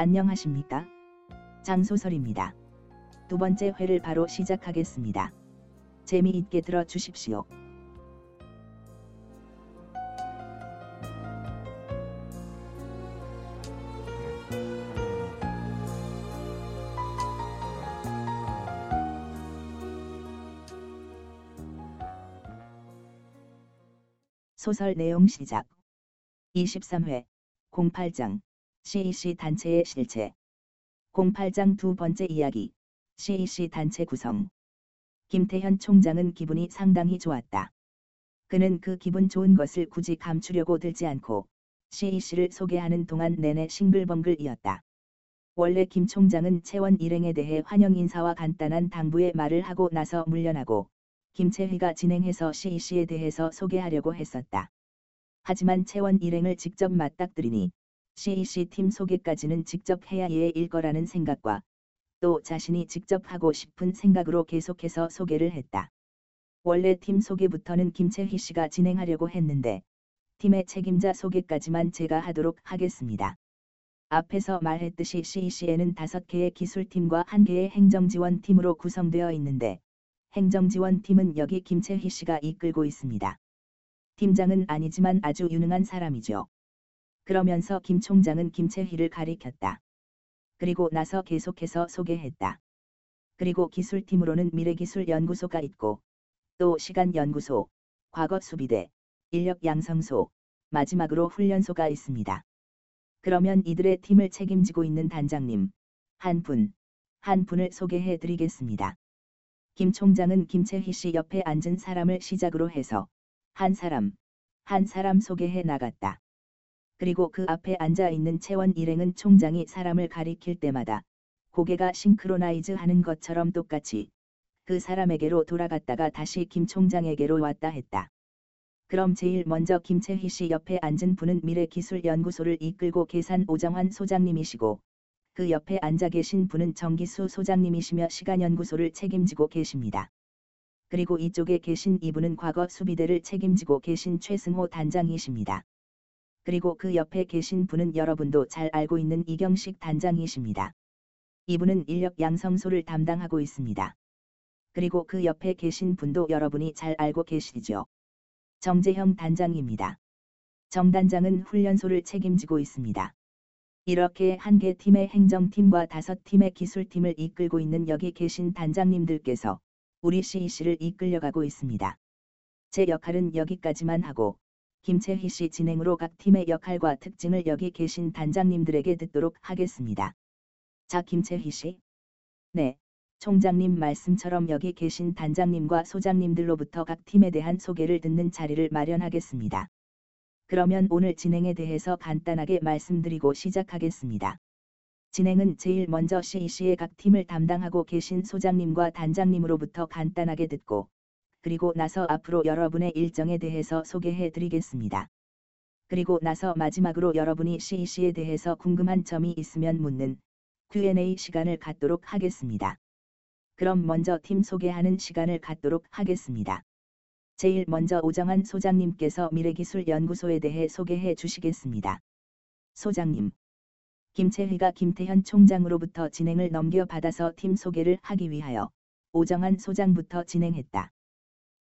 안녕하십니까? 장소설입니다. 두 번째 회를 바로 시작하겠습니다. 재미있게 들어 주십시오. 소설 내용 시작. 23회 08장 CEC 단체의 실체 08장 두 번째 이야기 CEC 단체 구성 김태현 총장은 기분이 상당히 좋았다. 그는 그 기분 좋은 것을 굳이 감추려고 들지 않고 CEC를 소개하는 동안 내내 싱글벙글이었다. 원래 김 총장은 채원 일행에 대해 환영 인사와 간단한 당부의 말을 하고 나서 물러나고 김채희가 진행해서 CEC에 대해서 소개하려고 했었다. 하지만 채원 일행을 직접 맞닥뜨리니 CEC 팀 소개까지는 직접 해야 예일 거라는 생각과 또 자신이 직접 하고 싶은 생각으로 계속해서 소개를 했다. 원래 팀 소개부터는 김채희 씨가 진행하려고 했는데 팀의 책임자 소개까지만 제가 하도록 하겠습니다. 앞에서 말했듯이 CEC에는 5개의 기술팀과 1개의 행정지원팀으로 구성되어 있는데 행정지원팀은 여기 김채희 씨가 이끌고 있습니다. 팀장은 아니지만 아주 유능한 사람이죠. 그러면서 김 총장은 김채희를 가리켰다. 그리고 나서 계속해서 소개했다. 그리고 기술팀으로는 미래기술연구소가 있고 또 시간연구소, 과거수비대, 인력양성소, 마지막으로 훈련소가 있습니다. 그러면 이들의 팀을 책임지고 있는 단장님, 한 분, 한 분을 소개해 드리겠습니다. 김 총장은 김채희 씨 옆에 앉은 사람을 시작으로 해서 한 사람, 한 사람 소개해 나갔다. 그리고 그 앞에 앉아 있는 채원 일행은 총장이 사람을 가리킬 때마다 고개가 싱크로나이즈 하는 것처럼 똑같이 그 사람에게로 돌아갔다가 다시 김 총장에게로 왔다 했다. 그럼 제일 먼저 김채희 씨 옆에 앉은 분은 미래기술연구소를 이끌고 계산 오정환 소장님이시고 그 옆에 앉아 계신 분은 정기수 소장님이시며 시간연구소를 책임지고 계십니다. 그리고 이쪽에 계신 이분은 과거 수비대를 책임지고 계신 최승호 단장이십니다. 그리고 그 옆에 계신 분은 여러분도 잘 알고 있는 이경식 단장이십니다. 이분은 인력 양성소를 담당하고 있습니다. 그리고 그 옆에 계신 분도 여러분이 잘 알고 계시죠. 정재형 단장입니다. 정 단장은 훈련소를 책임지고 있습니다. 이렇게 한 개 팀의 행정팀과 다섯 팀의 기술팀을 이끌고 있는 여기 계신 단장님들께서 우리 CEC를 이끌려가고 있습니다. 제 역할은 여기까지만 하고 김채희 씨 진행으로 각 팀의 역할과 특징을 여기 계신 단장님들에게 듣도록 하겠습니다. 자, 김채희 씨. 네, 총장님 말씀처럼 여기 계신 단장님과 소장님들로부터 각 팀에 대한 소개를 듣는 자리를 마련하겠습니다. 그러면 오늘 진행에 대해서 간단하게 말씀드리고 시작하겠습니다. 진행은 제일 먼저 CEC의 각 팀을 담당하고 계신 소장님과 단장님으로부터 간단하게 듣고 그리고 나서 앞으로 여러분의 일정에 대해서 소개해 드리겠습니다. 그리고 나서 마지막으로 여러분이 CEC에 대해서 궁금한 점이 있으면 묻는 Q&A 시간을 갖도록 하겠습니다. 그럼 먼저 팀 소개하는 시간을 갖도록 하겠습니다. 제일 먼저 오정환 소장님께서 미래기술연구소에 대해 소개해 주시겠습니다. 소장님. 김채희가 김태현 총장으로부터 진행을 넘겨받아서 팀 소개를 하기 위하여 오정환 소장부터 진행했다.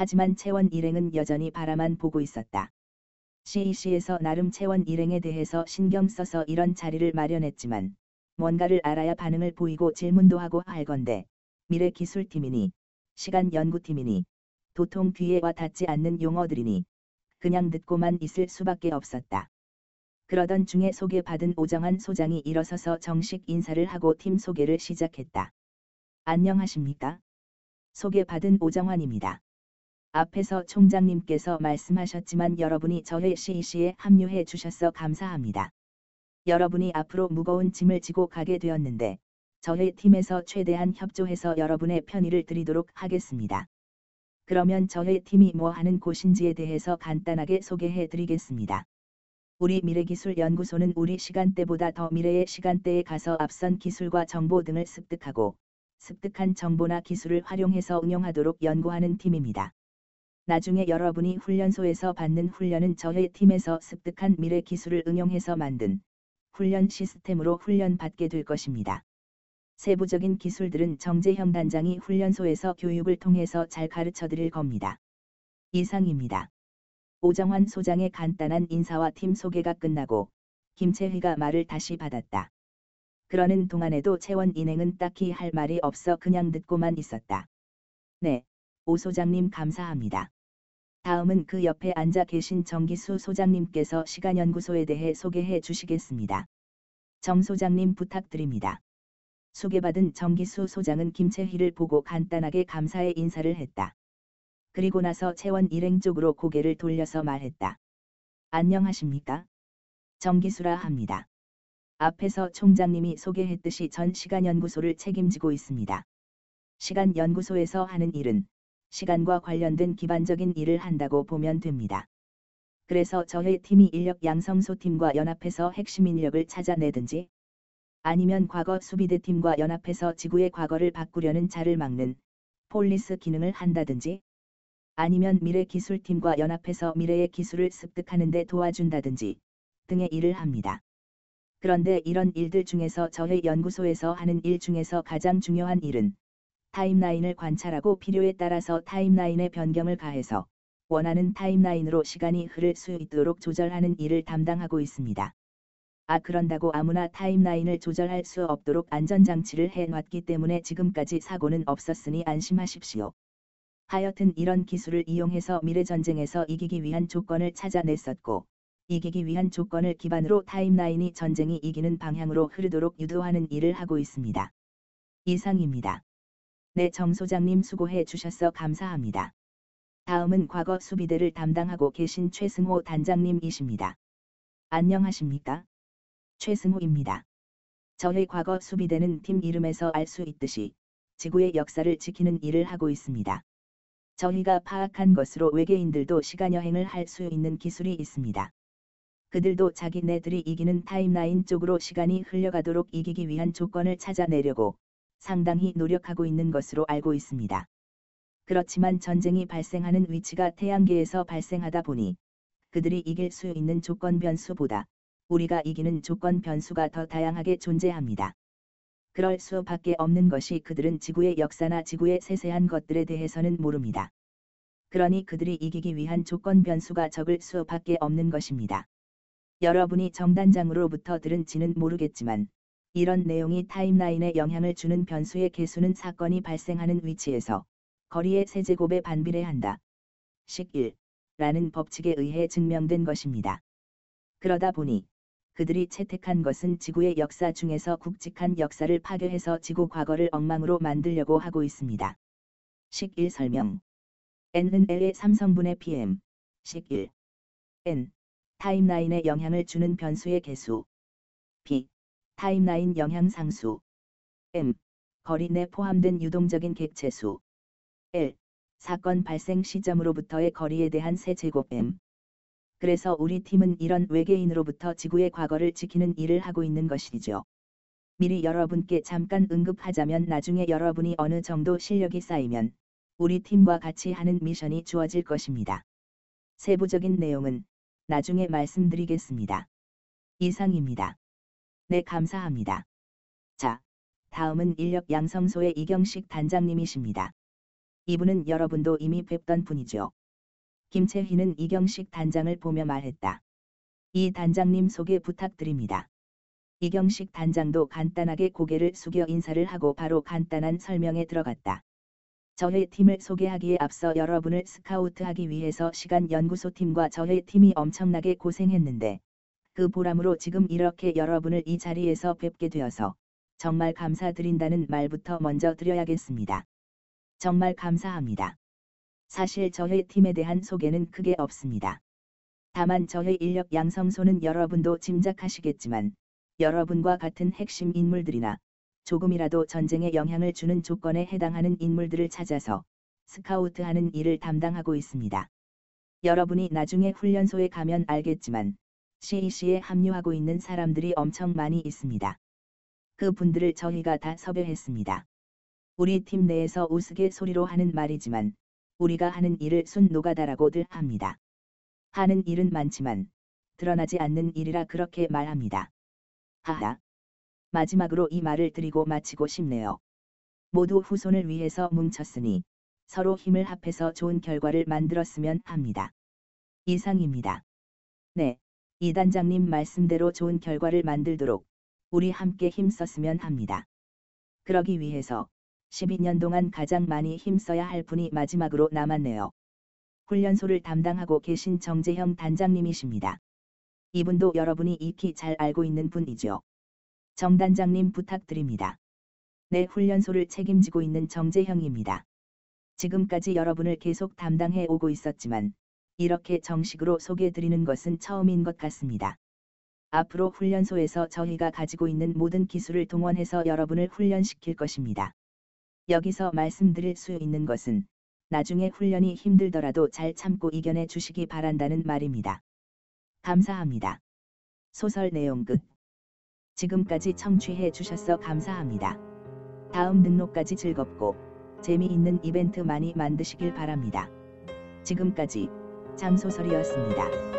하지만 채원 일행은 여전히 바라만 보고 있었다. CEC에서 나름 채원 일행에 대해서 신경 써서 이런 자리를 마련했지만 뭔가를 알아야 반응을 보이고 질문도 하고 할 건데 미래 기술팀이니 시간 연구팀이니 도통 귀에 와 닿지 않는 용어들이니 그냥 듣고만 있을 수밖에 없었다. 그러던 중에 소개받은 오정환 소장이 일어서서 정식 인사를 하고 팀 소개를 시작했다. 안녕하십니까? 소개받은 오정환입니다. 앞에서 총장님께서 말씀하셨지만 여러분이 저의 CEC에 합류해 주셔서 감사합니다. 여러분이 앞으로 무거운 짐을 지고 가게 되었는데 저희 팀에서 최대한 협조해서 여러분의 편의를 드리도록 하겠습니다. 그러면 저희 팀이 뭐 하는 곳인지에 대해서 간단하게 소개해 드리겠습니다. 우리 미래기술연구소는 우리 시간대보다 더 미래의 시간대에 가서 앞선 기술과 정보 등을 습득하고 습득한 정보나 기술을 활용해서 응용하도록 연구하는 팀입니다. 나중에 여러분이 훈련소에서 받는 훈련은 저희 팀에서 습득한 미래 기술을 응용해서 만든 훈련 시스템으로 훈련받게 될 것입니다. 세부적인 기술들은 정재형 단장이 훈련소에서 교육을 통해서 잘 가르쳐 드릴 겁니다. 이상입니다. 오정환 소장의 간단한 인사와 팀 소개가 끝나고 김채희가 말을 다시 받았다. 그러는 동안에도 채원 인행은 딱히 할 말이 없어 그냥 듣고만 있었다. 네, 오 소장님 감사합니다. 다음은 그 옆에 앉아 계신 정기수 소장님께서 시간연구소에 대해 소개해 주시겠습니다. 정 소장님 부탁드립니다. 소개받은 정기수 소장은 김채희를 보고 간단하게 감사의 인사를 했다. 그리고 나서 채원 일행 쪽으로 고개를 돌려서 말했다. 안녕하십니까? 정기수라 합니다. 앞에서 총장님이 소개했듯이 전 시간연구소를 책임지고 있습니다. 시간연구소에서 하는 일은 시간과 관련된 기반적인 일을 한다고 보면 됩니다. 그래서 저희 팀이 인력 양성소 팀과 연합해서 핵심 인력을 찾아내든지 아니면 과거 수비대 팀과 연합해서 지구의 과거를 바꾸려는 자를 막는 police 기능을 한다든지 아니면 미래 기술팀과 연합해서 미래의 기술을 습득하는 데 도와준다든지 등의 일을 합니다. 그런데 이런 일들 중에서 저희 연구소에서 하는 일 중에서 가장 중요한 일은 타임라인을 관찰하고 필요에 따라서 타임라인의 변경을 가해서 원하는 타임라인으로 시간이 흐를 수 있도록 조절하는 일을 담당하고 있습니다. 아 그런다고 아무나 타임라인을 조절할 수 없도록 안전장치를 해놨기 때문에 지금까지 사고는 없었으니 안심하십시오. 하여튼 이런 기술을 이용해서 미래전쟁에서 이기기 위한 조건을 찾아냈었고 이기기 위한 조건을 기반으로 타임라인이 전쟁이 이기는 방향으로 흐르도록 유도하는 일을 하고 있습니다. 이상입니다. 네, 정 소장님 수고해 주셔서 감사합니다. 다음은 과거 수비대를 담당하고 계신 최승호 단장님이십니다. 안녕하십니까? 최승호입니다. 저희 과거 수비대는 팀 이름에서 알 수 있듯이 지구의 역사를 지키는 일을 하고 있습니다. 저희가 파악한 것으로 외계인들도 시간여행을 할 수 있는 기술이 있습니다. 그들도 자기네들이 이기는 타임라인 쪽으로 시간이 흘려가도록 이기기 위한 조건을 찾아내려고 상당히 노력하고 있는 것으로 알고 있습니다. 그렇지만 전쟁이 발생하는 위치가 태양계에서 발생하다 보니 그들이 이길 수 있는 조건 변수보다 우리가 이기는 조건 변수가 더 다양하게 존재합니다. 그럴 수밖에 없는 것이 그들은 지구의 역사나 지구의 세세한 것들에 대해서는 모릅니다. 그러니 그들이 이기기 위한 조건 변수가 적을 수밖에 없는 것입니다. 여러분이 정단장으로부터 들은지는 모르겠지만 이런 내용이 타임라인에 영향을 주는 변수의 개수는 사건이 발생하는 위치에서 거리의 세제곱에 반비례한다. 식 1. 라는 법칙에 의해 증명된 것입니다. 그러다 보니 그들이 채택한 것은 지구의 역사 중에서 굵직한 역사를 파괴해서 지구 과거를 엉망으로 만들려고 하고 있습니다. 식 1 설명 N은 L의 3성분의 PM 식 1. N 타임라인에 영향을 주는 변수의 개수 P. 타임라인 영향 상수 M. 거리 내 포함된 유동적인 객체수 L. 사건 발생 시점으로부터의 거리에 대한 세 제곱 M. 그래서 우리 팀은 이런 외계인으로부터 지구의 과거를 지키는 일을 하고 있는 것이죠. 미리 여러분께 잠깐 언급하자면 나중에 여러분이 어느 정도 실력이 쌓이면 우리 팀과 같이 하는 미션이 주어질 것입니다. 세부적인 내용은 나중에 말씀드리겠습니다. 이상입니다. 네, 감사합니다. 자, 다음은 인력 양성소의 이경식 단장님이십니다. 이분은 여러분도 이미 뵙던 분이죠. 김채희는 이경식 단장을 보며 말했다. 이 단장님 소개 부탁드립니다. 이경식 단장도 간단하게 고개를 숙여 인사를 하고 바로 간단한 설명에 들어갔다. 저희 팀을 소개하기에 앞서 여러분을 스카우트하기 위해서 시간 연구소 팀과 저희 팀이 엄청나게 고생했는데 그 보람으로 지금 이렇게 여러분을 이 자리에서 뵙게 되어서 정말 감사드린다는 말부터 먼저 드려야겠습니다. 정말 감사합니다. 사실 저희 팀에 대한 소개는 크게 없습니다. 다만 저희 인력 양성소는 여러분도 짐작하시겠지만 여러분과 같은 핵심 인물들이나 조금이라도 전쟁에 영향을 주는 조건에 해당하는 인물들을 찾아서 스카우트하는 일을 담당하고 있습니다. 여러분이 나중에 훈련소에 가면 알겠지만 CEC에 합류하고 있는 사람들이 엄청 많이 있습니다. 그 분들을 저희가 다 섭외했습니다. 우리 팀 내에서 우스갯소리로 하는 말이지만 우리가 하는 일을 순 노가다라고들 합니다. 하는 일은 많지만 드러나지 않는 일이라 그렇게 말합니다. 하하. 마지막으로 이 말을 드리고 마치고 싶네요. 모두 후손을 위해서 뭉쳤으니 서로 힘을 합해서 좋은 결과를 만들었으면 합니다. 이상입니다. 네, 이 단장님 말씀대로 좋은 결과를 만들도록 우리 함께 힘썼으면 합니다. 그러기 위해서 12년 동안 가장 많이 힘써야 할 분이 마지막으로 남았네요. 훈련소를 담당하고 계신 정재형 단장님이십니다. 이분도 여러분이 익히 잘 알고 있는 분이죠. 정 단장님 부탁드립니다. 내 훈련소를 책임지고 있는 정재형입니다. 지금까지 여러분을 계속 담당해 오고 있었지만 이렇게 정식으로 소개드리는 것은 처음인 것 같습니다. 앞으로 훈련소에서 저희가 가지고 있는 모든 기술을 동원해서 여러분을 훈련시킬 것입니다. 여기서 말씀드릴 수 있는 것은 나중에 훈련이 힘들더라도 잘 참고 이겨내 주시기 바란다는 말입니다. 감사합니다. 소설 내용 끝. 지금까지 청취해 주셔서 감사합니다. 다음 등록까지 즐겁고 재미있는 이벤트 많이 만드시길 바랍니다. 지금까지 장소설이었습니다.